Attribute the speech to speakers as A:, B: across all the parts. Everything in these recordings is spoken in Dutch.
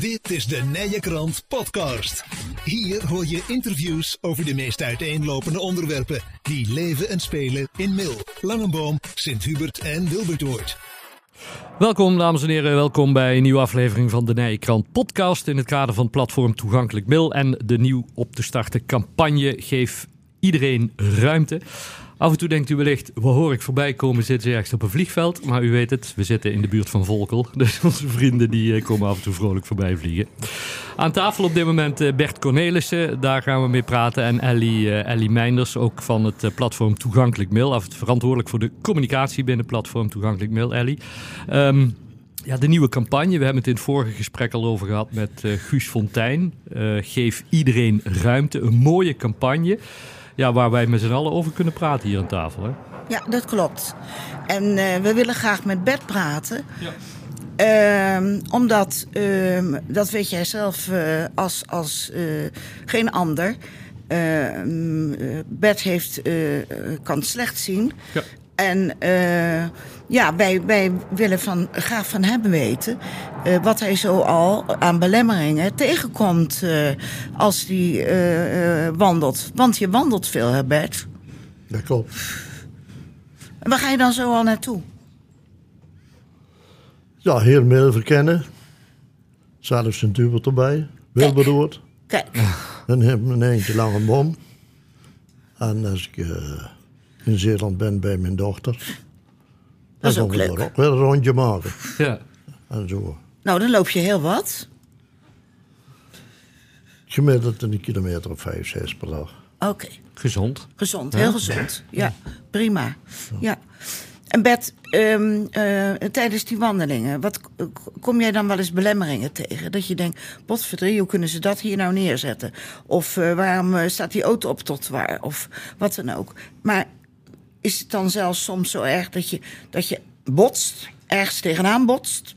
A: Dit is de Nije Krant Podcast. Hier hoor je interviews over de meest uiteenlopende onderwerpen die leven en spelen in Mil, Langenboom, Sint-Hubert en Wilbertoord.
B: Welkom dames en heren, welkom bij een nieuwe aflevering van de Nijenkrant podcast in het kader van platform Toegankelijk Mil en de nieuw op te starten campagne Geef iedereen ruimte. Af en toe denkt u wellicht, wat hoor ik voorbij komen, zitten ze ergens op een vliegveld. Maar u weet het, we zitten in de buurt van Volkel. Dus onze vrienden die eh, komen af en toe vrolijk voorbij vliegen. Aan tafel op dit moment eh, Bert Cornelissen, daar gaan we mee praten. En Ellie, uh, Ellie Meinders, ook van het platform Toegankelijk Mail. Af verantwoordelijk voor de communicatie binnen platform Toegankelijk Mail, Ellie. Um, ja, de nieuwe campagne. We hebben het in het vorige gesprek al over gehad met Guus Fontijn. Uh, geef iedereen ruimte. Een mooie campagne ja, waar wij met z'n allen over kunnen praten hier aan tafel. Hè?
C: Ja, dat klopt. En uh, we willen graag met Bert praten. Ja. Uh, omdat, uh, dat weet jij zelf uh, als, als geen ander. Ehm, Bert heeft, kan slecht zien. Ja. En uh, ja, wij, wij willen van, graag van hem weten uh, wat hij zo al aan belemmeringen tegenkomt uh, als hij wandelt. Want je wandelt veel, hè Bert?
D: Dat klopt.
C: En waar ga je dan zo al naartoe?
D: Ja, heel veel verkennen. Zelfs een dubbel erbij. Wilberoord.
C: Kijk.
D: Dan heb ik een eentje lange bom. En als ik in Zeeland ben bij mijn dochter.
C: Dat is ook leuk.
D: ook weer een rondje maken.
B: Ja.
D: En zo.
C: Nou, dan loop je heel wat.
D: Gemiddeld een kilometer of vijf, zes per dag.
C: Oké. Okay.
B: Gezond.
C: Gezond, heel gezond. Ja, prima. Ja. En Bert, um, uh, tijdens die wandelingen, wat kom jij dan wel eens belemmeringen tegen? Dat je denkt, potverdrie, hoe kunnen ze dat hier nou neerzetten? Of uh, waarom uh, staat die auto op tot waar? Of wat dan ook. Maar is het dan zelfs soms zo erg dat je, dat je botst, ergens tegenaan botst?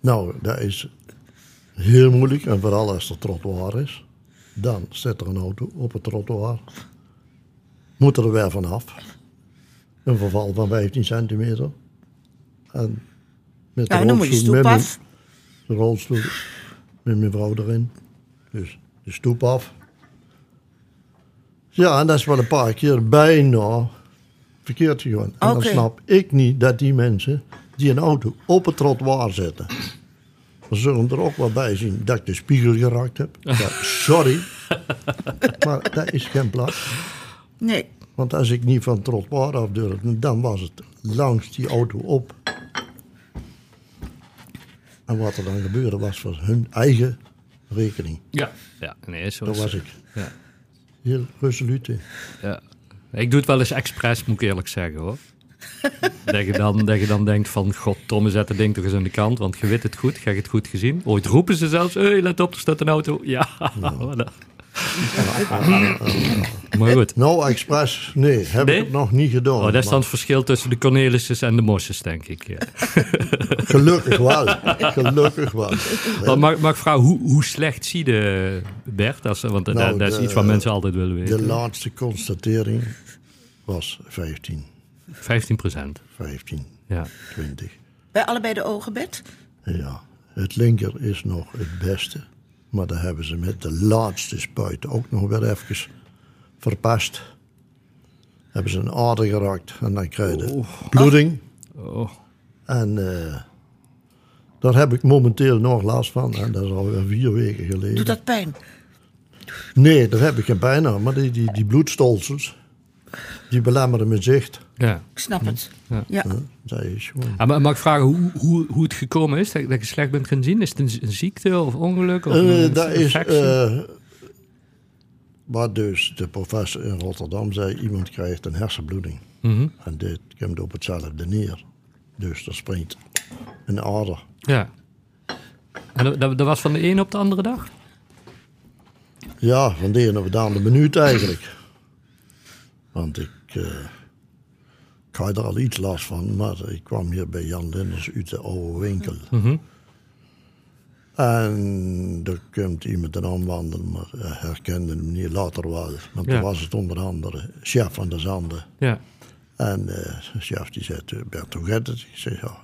D: Nou, dat is heel moeilijk. En vooral als er trottoir is. Dan zit er een auto op het trottoir. Moet er weer vanaf. Een verval van 15 centimeter. En met
C: ja, dan moet je stoep af.
D: De rolstoel met mijn vrouw erin. Dus de stoep af. Ja, en dat is wel een paar keer bijna verkeerd gegaan. En
C: okay.
D: dan snap ik niet dat die mensen die een auto op het trottoir zetten. We zullen er ook wel bij zien dat ik de spiegel geraakt heb. Ja, sorry, maar dat is geen plaats.
C: Nee.
D: Want als ik niet van het trottoir af durfde, dan was het langs die auto op. En wat er dan gebeurde was voor hun eigen rekening.
B: Ja, ja nee, zo
D: was ik. Ja heel resoluut in.
B: Ja. Ik doe het wel eens expres, moet ik eerlijk zeggen hoor. dat, je dan, dat je dan denkt van, god Tom, zet het ding toch eens aan de kant, want je weet het goed, je hebt het goed gezien. Ooit roepen ze zelfs, hey, let op, er staat een auto. Ja,
D: nou.
B: Maar goed.
D: Nou, expres, nee, heb nee? ik het nog niet gedaan.
B: Oh, dat is dan het verschil tussen de Cornelissen en de Mosses, denk ik. Ja.
D: Gelukkig wel, gelukkig wel.
B: Maar mag, mag ik vragen, hoe, hoe slecht zie je Bert? Als, want nou, dat, dat is de, iets wat mensen altijd willen weten.
D: De laatste constatering was 15.
B: 15 procent?
D: 15,
B: ja.
D: 20.
C: Bij allebei de ogen, Bert?
D: Ja, het linker is nog het beste. Maar dan hebben ze met de laatste spuit ook nog weer even verpast. Hebben ze een ader geraakt en dan krijg je oh. bloeding.
B: Oh.
D: En uh, daar heb ik momenteel nog last van. En dat is alweer vier weken geleden.
C: Doet dat pijn?
D: Nee, daar heb ik geen pijn aan. Maar die, die, die bloedstolsels, die belemmeren mijn zicht.
B: Ja.
C: Ik snap het. Ja. ja.
D: dat is gewoon...
B: Ah, maar mag ik vragen hoe, hoe, hoe het gekomen is dat, dat je slecht bent gaan zien? Is het een, een ziekte of ongeluk? Of
D: uh,
B: een
D: dat is... Uh, wat dus de professor in Rotterdam zei, iemand krijgt een hersenbloeding.
B: Mm -hmm.
D: En dit komt op hetzelfde neer. Dus er springt een ader.
B: Ja. En dat, dat was van de ene op de andere dag?
D: Ja, van de ene op de andere minuut eigenlijk. Want ik, uh, ik had er al iets last van, maar ik kwam hier bij Jan Linders uit de oude winkel.
B: Mm -hmm.
D: En er komt iemand een aanwandelen, maar herkende hem niet later wel. Want
B: Ja.
D: toen was het onder andere chef van de Zanden.
B: Ja.
D: En eh de chef die zei, Bert, hoe gaat het? Ik zei, ja.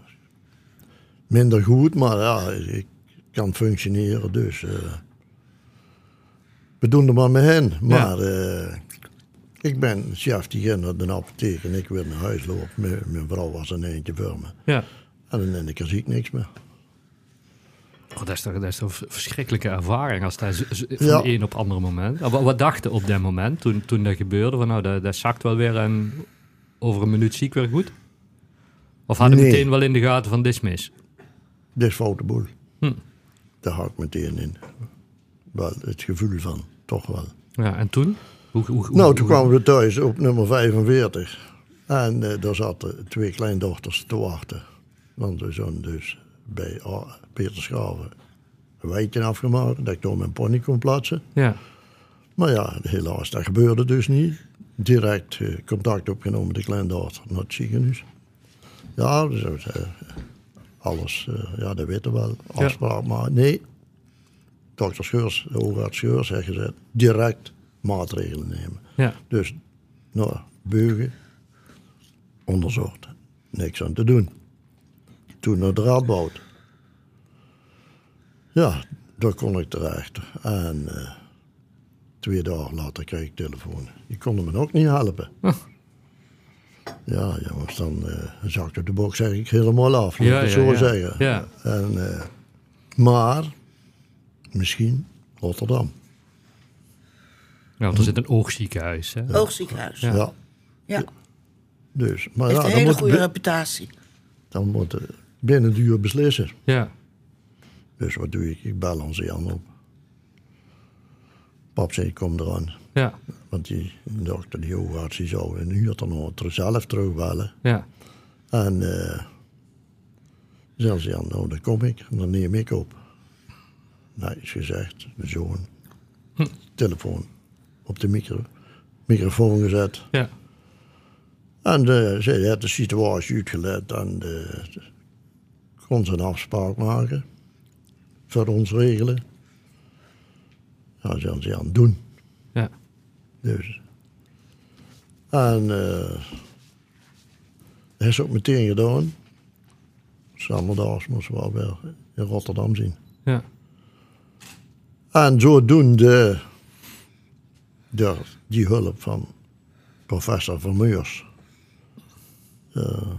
D: minder goed, maar ja, ik kan functioneren, dus eh, we doen er maar mee heen. Maar eh, ik ben chef die ging naar de apotheek en ik weer naar huis lopen. Mijn, mijn vrouw was een eentje voor me.
B: Ja.
D: En dan zie ik niks meer.
B: Oh, dat, is toch, dat is toch een verschrikkelijke ervaring als dat van
D: Ja.
B: een op het andere moment. Wat, wat dacht je op dat moment toen, toen dat gebeurde? Van nou, dat, dat zakt wel weer en over een minuut zie ik weer goed? Of had je
D: Nee.
B: meteen wel in de gaten van dit is mis?
D: Dit is foute boel.
B: Hm.
D: Daar hou ik meteen in. Wel het gevoel van, toch wel.
B: Ja, en toen? Hoe, hoe, hoe-
D: Nou, toen kwamen we thuis op nummer 45. En eh, daar zaten twee kleindochters te wachten. Want we zijn dus bij Peter Schaven een wijtje afgemaakt. Dat ik door mijn pony kon plaatsen.
B: Ja,
D: Maar ja, helaas, dat gebeurde dus niet. Direct eh, contact opgenomen met de kleindochter naar het ziekenhuis. Ja, dus, eh, alles, ja, dat weten we wel. Afspraak maar nee. Dokter Scheurs, de oogarts Scheurs, heeft gezegd, direct maatregelen nemen.
B: ja,
D: Dus naar Beugen, onderzocht. Niks aan te doen. Toen naar de Radboud. Ja, daar kon ik terecht. En eh, twee dagen later kreeg ik telefoon. Die konden me ook niet helpen. Ja, jongens, dan eh zakte de box zeg ik helemaal af. Laat
B: Ja,
D: ik
B: ja,
D: zo
B: ja.
D: zeggen.
B: Ja.
D: En, eh, maar, misschien Rotterdam.
B: Ja want er zit een oogziekenhuis. Hè?
C: Oogziekenhuis.
B: Ja.
C: Ja.
D: Ja. Dus, maar
C: Heeft
D: ja,
C: een hele
D: moet,
C: goede reputatie.
D: dan moet binnen de uur beslissen.
B: Ja,
D: Dus wat doe ik? Ik bel onze Jan op. Pap zei, kom eraan.
B: ja,
D: Want die dokter, die oogarts, die zou een uur dan zelf terugbellen.
B: ja.
D: En eh zelfs Jan, nou dan kom ik, en dan neem ik op. Nee, is gezegd, de zoon. Telefoon op de micro, microfoon gezet.
B: ja.
D: En uh, zij had de situatie uitgelegd en eh, kon ze een afspraak maken. Voor ons regelen. Ja, ze hadden ze aan het doen.
B: ja.
D: Dus. En eh dat is ook meteen gedaan. Zaterdags moesten we alweer in Rotterdam zien.
B: ja.
D: En zodoende door die hulp van professor Vermeurs. eh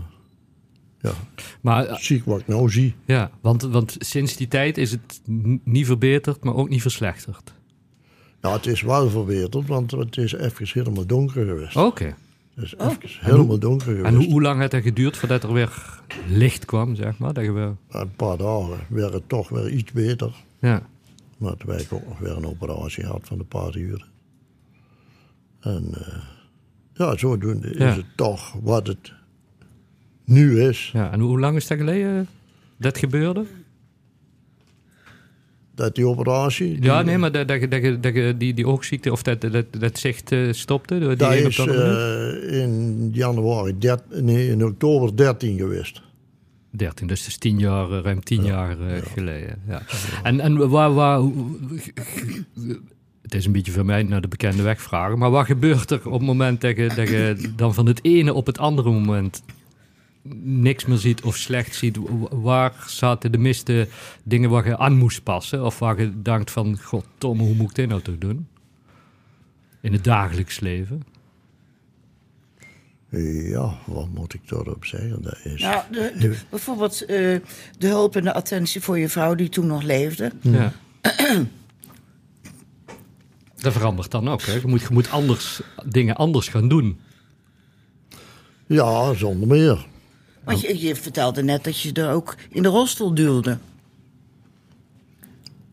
D: ja,
B: Maar eh,
D: zie ik wat ik nou zie.
B: ja, want, want sinds die tijd is het niet verbeterd, maar ook niet verslechterd.
D: Nou, het is wel verbeterd, want het is even helemaal donker geweest.
B: Oké.
D: Het is even helemaal donker geweest.
B: En hoe, hoe lang heeft het geduurd voordat er weer licht kwam, zeg maar? Dat je weer...
D: Een paar dagen werd het toch weer iets beter.
B: Ja,
D: Maar toen heb ik ook nog weer een operatie gehad van een paar uur. En eh, ja, zodoende
B: Ja.
D: is het toch wat het nu is.
B: ja. En hoe lang is dat geleden dat gebeurde?
D: Dat die operatie... die-
B: Ja, nee, maar dat, dat, je- dat, dat die, die oogziekte of dat, dat, dat zicht eh, stopte? Die
D: Dat is eh, in januari, dert- nee, in oktober 13 geweest.
B: 13, dus het is tien jaar, ruim tien jaar eh, geleden. Ja. En, en waar, waar, hoe- het is een beetje voor mij naar de bekende weg vragen, maar wat gebeurt er op het moment dat je, dat je dan van het ene op het andere moment niks meer ziet of slecht ziet? Wa- Waar zaten de miste dingen waar je aan moest passen? Of waar je denkt van, god Tom, hoe moet ik dit nou toch doen? In het dagelijks leven?
D: Ja, wat moet ik daarop zeggen? Dat is...
C: Nou, de, de- bijvoorbeeld eh, de hulp en de attentie voor je vrouw die toen nog leefde.
B: Ja. Dat verandert dan ook. Hè? Je, moet, je moet anders, dingen anders gaan doen.
D: Ja, zonder meer.
C: Want je, je vertelde net dat je er ook in de rolstoel duwde.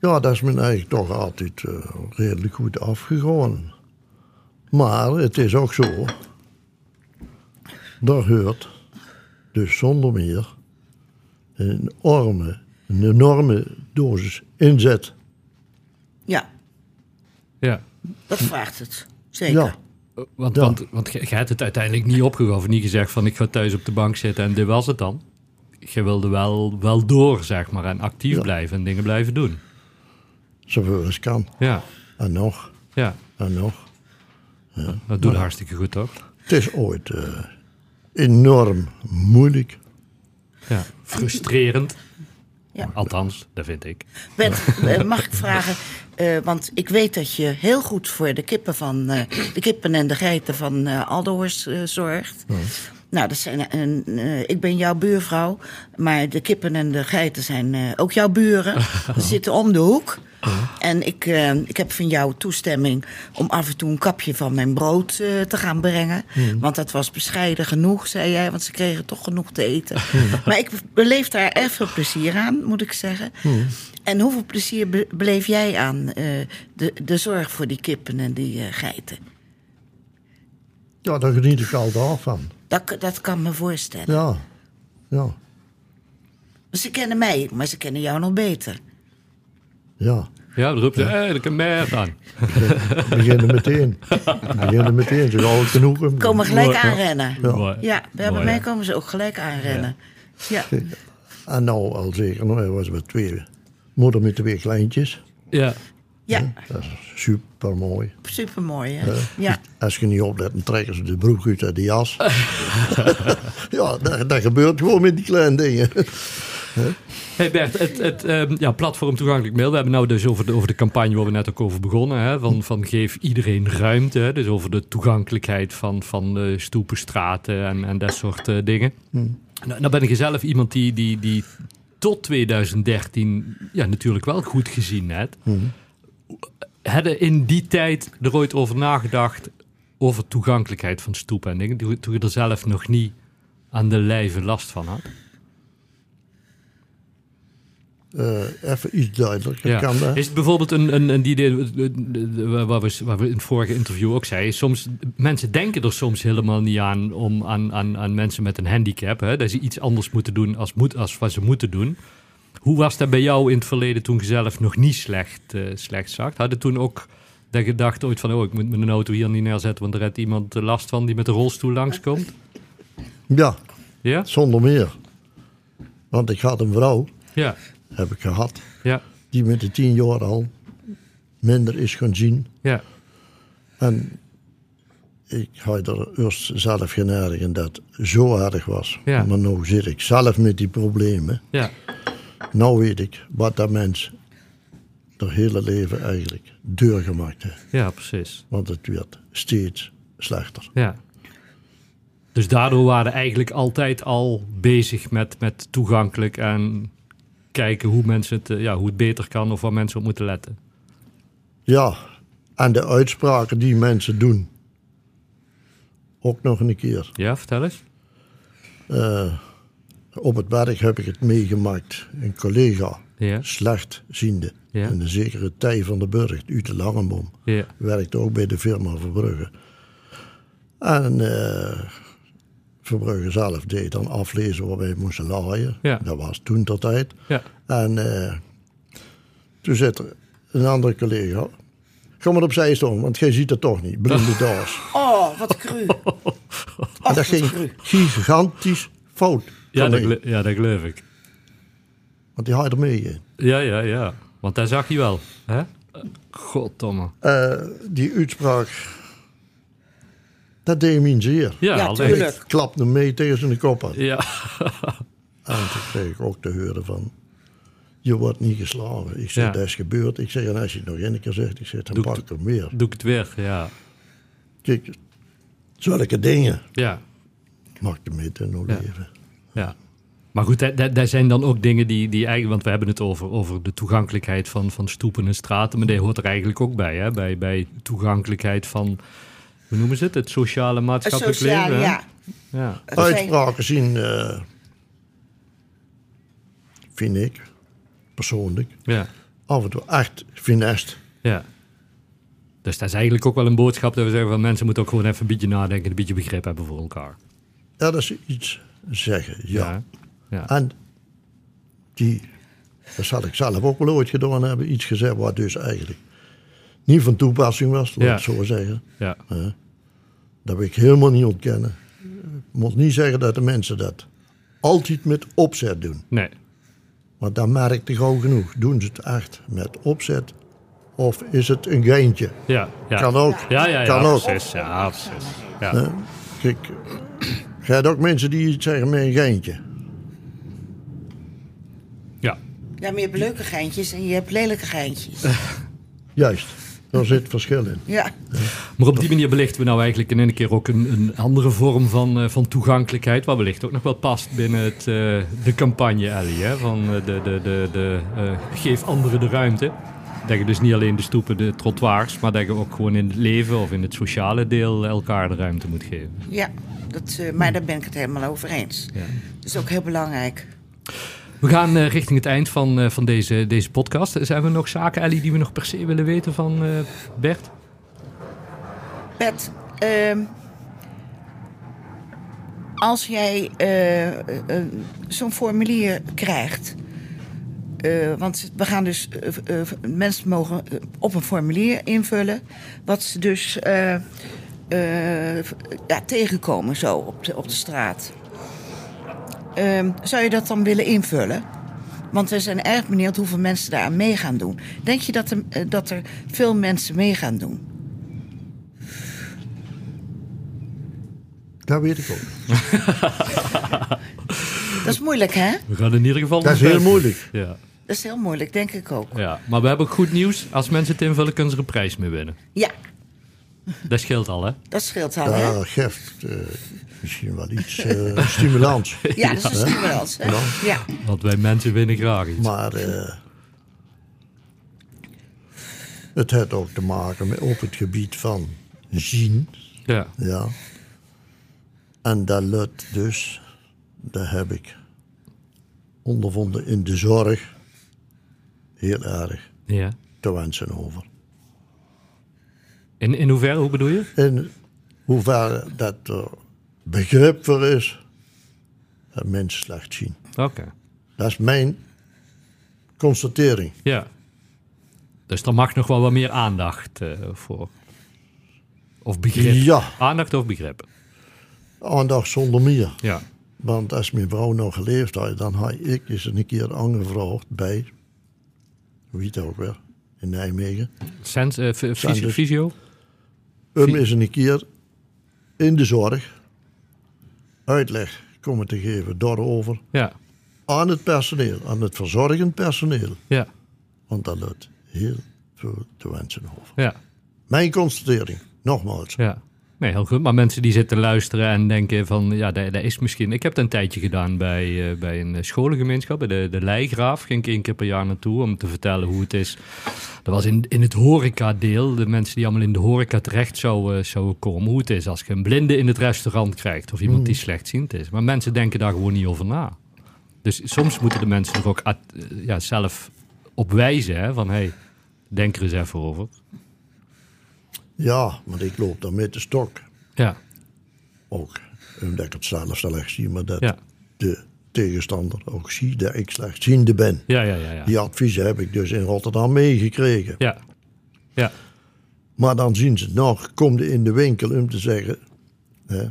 D: Ja, dat is me eigenlijk toch altijd eh, redelijk goed afgegaan. Maar het is ook zo, daar hoort dus zonder meer een enorme, een enorme dosis inzet.
C: Ja,
B: Ja.
C: dat vraagt het. Zeker.
D: Ja,
B: Want,
D: Ja.
B: want, want je, hebt het uiteindelijk niet opgegoven. Niet gezegd van ik ga thuis op de bank zitten en dit was het dan. Je wilde wel, wel door, zeg maar. En actief
D: Ja.
B: blijven en dingen blijven doen.
D: zoveel als kan.
B: Ja,
D: En nog,
B: ja.
D: en nog.
B: Dat doet hartstikke goed, toch?
D: Het is ooit eh, enorm moeilijk.
B: Ja. Frustrerend.
C: Ja.
B: Althans, dat vind ik.
C: Bert, eh, mag ik vragen, eh, want ik weet dat je heel goed voor de kippen, van, eh, de kippen en de geiten van Aldohorst eh, zorgt. Nou, dat zijn, eh, ik ben jouw buurvrouw, maar de kippen en de geiten zijn ook jouw buren. Ze zitten om de hoek. En ik, ik heb van jou toestemming om af en toe een kapje van mijn brood te gaan brengen. Want dat was bescheiden genoeg, zei jij, want ze kregen toch genoeg te eten. Maar ik beleef daar erg veel plezier aan, moet ik zeggen. En hoeveel plezier be- beleef jij aan eh, de, de zorg voor die kippen en die eh, geiten?
D: Ja, daar geniet ik altijd van.
C: Dat, dat kan me voorstellen.
D: Ja, ja,
C: Ze kennen mij, maar ze kennen jou nog beter.
D: ja.
B: Ja, dan roept ze, ik een meer aan.
D: We beginnen meteen. We beginnen meteen. Gauw ik genoeg.
C: Komen gelijk
B: Mooi, ja.
C: aanrennen.
B: Mooi.
C: Ja, bij
B: Mooi,
C: mij
B: ja.
C: komen ze ook gelijk aanrennen. Ja.
D: En nou al zeker, nou was met twee. Moeder met twee kleintjes.
B: Ja,
C: Ja,
D: Dat is super mooi.
C: supermooi hè? Ja.
D: Als je niet oplet, dan trekken ze de broek uit uit de jas. ja, dat, dat gebeurt gewoon met die kleine dingen.
B: Hey Bert, het, het ehm, ja, platform toegankelijk mail. We hebben nou dus over de, over de campagne waar we net ook over begonnen. Hè, van, van geef iedereen ruimte. Hè, dus over de toegankelijkheid van, van eh, stoepen, straten en, en dat soort eh, dingen. Nou, nou ben ik zelf iemand die, die, die tot 2013 ja, natuurlijk wel goed gezien heeft. Hadden in die tijd er ooit over nagedacht over toegankelijkheid van stoepen en dingen. Toen je er zelf nog niet aan de lijve last van had.
D: Eh, even iets duidelijker
B: Ja.
D: kan.
B: Is het bijvoorbeeld een, een, een die idee waar we, waar we in het vorige interview ook zeiden, soms mensen denken er soms helemaal niet aan om aan, aan, aan mensen met een handicap, hè, dat ze iets anders moeten doen als, moet, als wat ze moeten doen. Hoe was dat bij jou in het verleden toen je zelf nog niet slecht, eh, slecht zag? Had je toen ook dat je dacht ooit van, oh, ik moet mijn auto hier niet neerzetten, want er heeft iemand eh, last van die met een rolstoel langskomt?
D: Ja,
B: Ja?
D: zonder meer. Want ik had een vrouw,
B: Ja.
D: Heb ik gehad,
B: Ja.
D: die met de tien jaar al minder is gaan zien.
B: Ja.
D: En ik had er eerst zelf geen erg in dat het zo erg was.
B: Ja.
D: Maar nu zit ik zelf met die problemen.
B: Ja.
D: Nou weet ik wat dat mens haar hele leven eigenlijk doorgemaakt heeft.
B: Ja, precies.
D: Want het werd steeds slechter.
B: Ja. Dus daardoor waren we eigenlijk altijd al bezig met, met toegankelijk en kijken hoe mensen het, eh, ja, hoe het beter kan of waar mensen op moeten letten.
D: Ja, en de uitspraken die mensen doen. Ook nog een keer.
B: Ja, vertel eens.
D: Eh, op het werk heb ik het meegemaakt. Een collega,
B: Ja.
D: slechtziende,
B: Ja.
D: in een zekere Tij van de Burg, uit de Langenboom.
B: Ja.
D: Werkte ook bij de firma Verbrugge. En eh, Verbrugge zelf deed dan aflezen waar wij moesten laaien.
B: Ja.
D: Dat was toen tot tijd.
B: Ja.
D: En eh, toen zit er een andere collega. Ga maar opzij staan, want jij ziet het toch niet. Blinde daas.
C: Oh, wat cru.
D: En dat ging gigantisch fout.
B: Ja, dat, ja, dat geloof ik.
D: Want die had er mee in.
B: Ja, ja, ja. Want daar zag je wel. Hè? Goddomme.
D: Eh, die uitspraak, dat deed me zeer.
B: Ja,
C: Ja,
B: alleen.
D: Ik klapte mee tegen zijn kop aan.
B: Ja.
D: En toen kreeg ik ook te horen van... Je wordt niet geslagen. Ik zeg,
B: Ja.
D: dat is gebeurd. Ik zeg, en als je het nog één keer zegt, ik zeg, dan
B: Doe
D: pak
B: ik
D: ik er meer.
B: Doe ik het weer. Ja.
D: Kijk, zulke dingen
B: Ja.
D: mag je mee in
B: Ja.
D: leven.
B: Ja. Maar goed, dat, dat, dat zijn dan ook dingen die, die eigenlijk... Want we hebben het over, over de toegankelijkheid van, van stoepen en straten. Maar die hoort er eigenlijk ook bij. Hè? Bij, bij toegankelijkheid van... Hoe noemen ze het? Het sociale maatschappelijk leven.
C: ja.
B: ja.
D: Uitspraken zien, eh, vind ik, persoonlijk,
B: Ja.
D: af en toe echt finest.
B: Ja. Dus dat is eigenlijk ook wel een boodschap dat we zeggen van mensen moeten ook gewoon even een beetje nadenken, en een beetje begrip hebben voor elkaar.
D: Ja, dat is iets zeggen, ja.
B: Ja. ja.
D: En die, dat zal ik zelf ook wel ooit gedaan hebben, iets gezegd wat dus eigenlijk niet van toepassing was, laat
B: Ja.
D: ik zo zeggen.
B: ja.
D: Dat wil ik helemaal niet ontkennen. Ik moet niet zeggen dat de mensen dat altijd met opzet doen.
B: Nee.
D: Maar dan merk ik gauw genoeg. Doen ze het echt met opzet? Of is het een geintje?
B: Ja. ja.
D: Kan ook.
B: Ja, ja, ja.
D: Kan ook.
B: precies. Ja, precies. Ja.
D: Kijk, je hebt ook mensen die iets zeggen met een geintje.
B: ja.
C: Ja, maar je hebt leuke geintjes en je hebt lelijke geintjes.
D: Juist, daar zit verschil in.
C: Ja.
B: Maar op die manier belichten we nou eigenlijk in een keer ook een, een andere vorm van, eh, van toegankelijkheid. Wat wellicht ook nog wel past binnen het, eh, de campagne, Ellie. Hè? Van eh, de, de, de, de, eh, geef anderen de ruimte. Dat je dus niet alleen de stoepen, de trottoirs, maar dat je ook gewoon in het leven of in het sociale deel elkaar de ruimte moet geven.
C: Ja, dat, eh, maar daar ben ik het helemaal over eens.
B: Ja.
C: Dat is ook heel belangrijk.
B: We gaan eh, richting het eind van, eh, van deze, deze podcast. Zijn er nog zaken, Ellie, die we nog per se willen weten van eh, Bert?
C: Bert, ehm, als jij zo'n formulier krijgt. want we gaan dus. mensen mogen op een formulier invullen. Wat ze dus ja, tegenkomen zo op de, op de straat. Ehm, zou je dat dan willen invullen? Want we zijn erg benieuwd hoeveel mensen daaraan mee gaan doen. Denk je dat er, eh, dat er veel mensen mee gaan doen?
D: Dat weet ik ook.
C: Dat is moeilijk, hè?
B: We gaan in ieder geval...
D: Dat is heel moeilijk.
B: Ja.
C: Dat is heel moeilijk, denk ik ook.
B: ja, maar we hebben ook goed nieuws. Als mensen het invullen, kunnen ze er een prijs mee winnen.
C: Ja,
B: Dat scheelt al, hè?
C: dat scheelt al, hè?
D: Dat geeft eh, misschien wel iets eh, stimulans.
C: Ja, dat is een stimulans, hè?
D: Ja.
C: Ja.
B: Want wij mensen winnen graag iets.
D: Maar eh, het heeft ook te maken met op het gebied van zien.
B: Ja.
D: Ja. En dat lukt dus, dat heb ik ondervonden in de zorg, heel erg
B: ja.
D: te wensen over.
B: In, in hoeverre, hoe bedoel je?
D: In hoeverre dat er begrip voor is, dat mensen slecht zien.
B: Oké.
D: Dat is mijn constatering.
B: Ja. Dus er mag nog wel wat meer aandacht eh, voor. Of begrip.
D: Ja.
B: Aandacht of begrip.
D: Aandacht zonder meer.
B: Ja.
D: Want als mijn vrouw nog geleefd had, dan had ik eens een keer aangevraagd bij, hoe heet dat ook weer, in Nijmegen.
B: Sens, eh, fysio?
D: Om eens een keer in de zorg uitleg komen te geven daarover
B: Ja.
D: aan het personeel, aan het verzorgend personeel.
B: Ja.
D: Want dat lukt heel veel te wensen over.
B: Ja.
D: Mijn constatering, nogmaals.
B: Ja. Nee, heel goed. Maar mensen die zitten luisteren en denken van... Ja, dat, dat is misschien... Ik heb het een tijdje gedaan bij, eh, bij een scholengemeenschap. Bij de, de Leigraaf ging ik één keer per jaar naartoe... om te vertellen hoe het is. Dat was in, in het horeca-deel. De mensen die allemaal in de horeca terecht zouden, zouden komen. Hoe het is als je een blinde in het restaurant krijgt. Of iemand die slechtziend is. Maar mensen denken daar gewoon niet over na. Dus soms moeten de mensen er ook eh, ja, zelf op wijzen. Hè, van, hey, denk er eens even over.
D: Ja, maar ik loop dan met de stok.
B: Ja,
D: Ook omdat ik het zelf slecht zie, maar dat
B: ja,
D: de tegenstander ook ziet dat ik slechtziende ben.
B: ja, ja, ja. ja.
D: Die adviezen heb ik dus in Rotterdam meegekregen.
B: Ja, ja,
D: Maar dan zien ze het nog, kom je in de winkel om te zeggen, hè,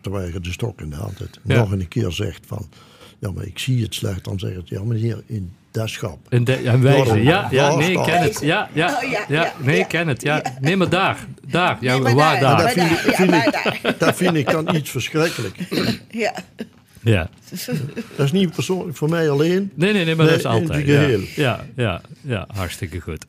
D: terwijl je de stok in de hand hebt,
B: Ja.
D: nog een keer zegt van, ja maar ik zie het slecht, dan zegt het, ja maar hier in dat schap.
B: en, de, wijzen.
D: Waarom?
B: Ja, ja, nee, ik ken het. Ja, ja,
C: Oh, ja,
B: ja,
C: ja,
B: nee,
C: ja.
B: ik ken het. Ja, nee, maar daar, daar. Ja,
C: Nee, maar
B: waar
C: daar,
D: vind ik-
C: ja,
D: vind ik-. Dat vind ik dan iets verschrikkelijk.
C: Ja.
B: Ja.
D: Dat is niet persoonlijk voor mij alleen.
B: Nee, nee, nee, maar
D: Nee,
B: dat is
D: in
B: altijd.
D: het
B: Ja,
D: geheel.
B: ja, ja, ja, hartstikke goed.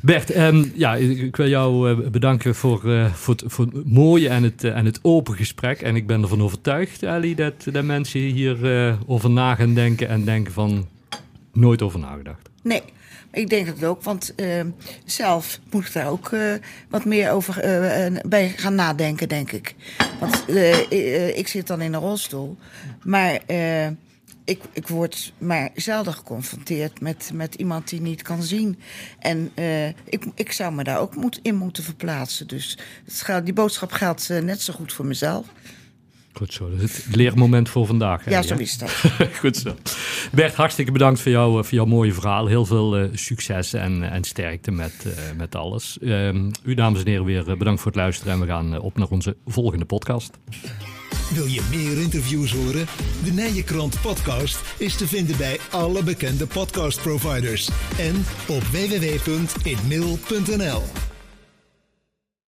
B: Bert, ehm, ja, ik wil jou eh, bedanken voor, eh, voor, het, voor het mooie en het, eh, en het open gesprek. En ik ben ervan overtuigd, Ali, dat, dat mensen hier eh, over na gaan denken en denken van nooit over nagedacht.
C: Nee, ik denk het ook, want eh, zelf moet ik daar ook eh, wat meer over eh, bij gaan nadenken, denk ik. Want ik zit dan in een rolstoel, maar ik, ik word maar zelden geconfronteerd met, met iemand die niet kan zien. En ik, ik zou me daar ook moet, in moeten verplaatsen. Dus die boodschap geldt net zo goed voor mezelf.
B: Goed zo, dat is het leermoment voor vandaag.
C: Ja, zo is dat.
B: Goed zo. Bert, hartstikke bedankt voor, jou, voor jouw mooie verhaal. Heel veel eh, succes en, en sterkte met, eh, met alles. Ehm, u, dames en heren, weer eh, bedankt voor het luisteren. En we gaan eh, op naar onze volgende podcast.
A: Wil je meer interviews horen? De Nijenkrant podcast is te vinden bij alle bekende podcastproviders en op www.inmail.nl.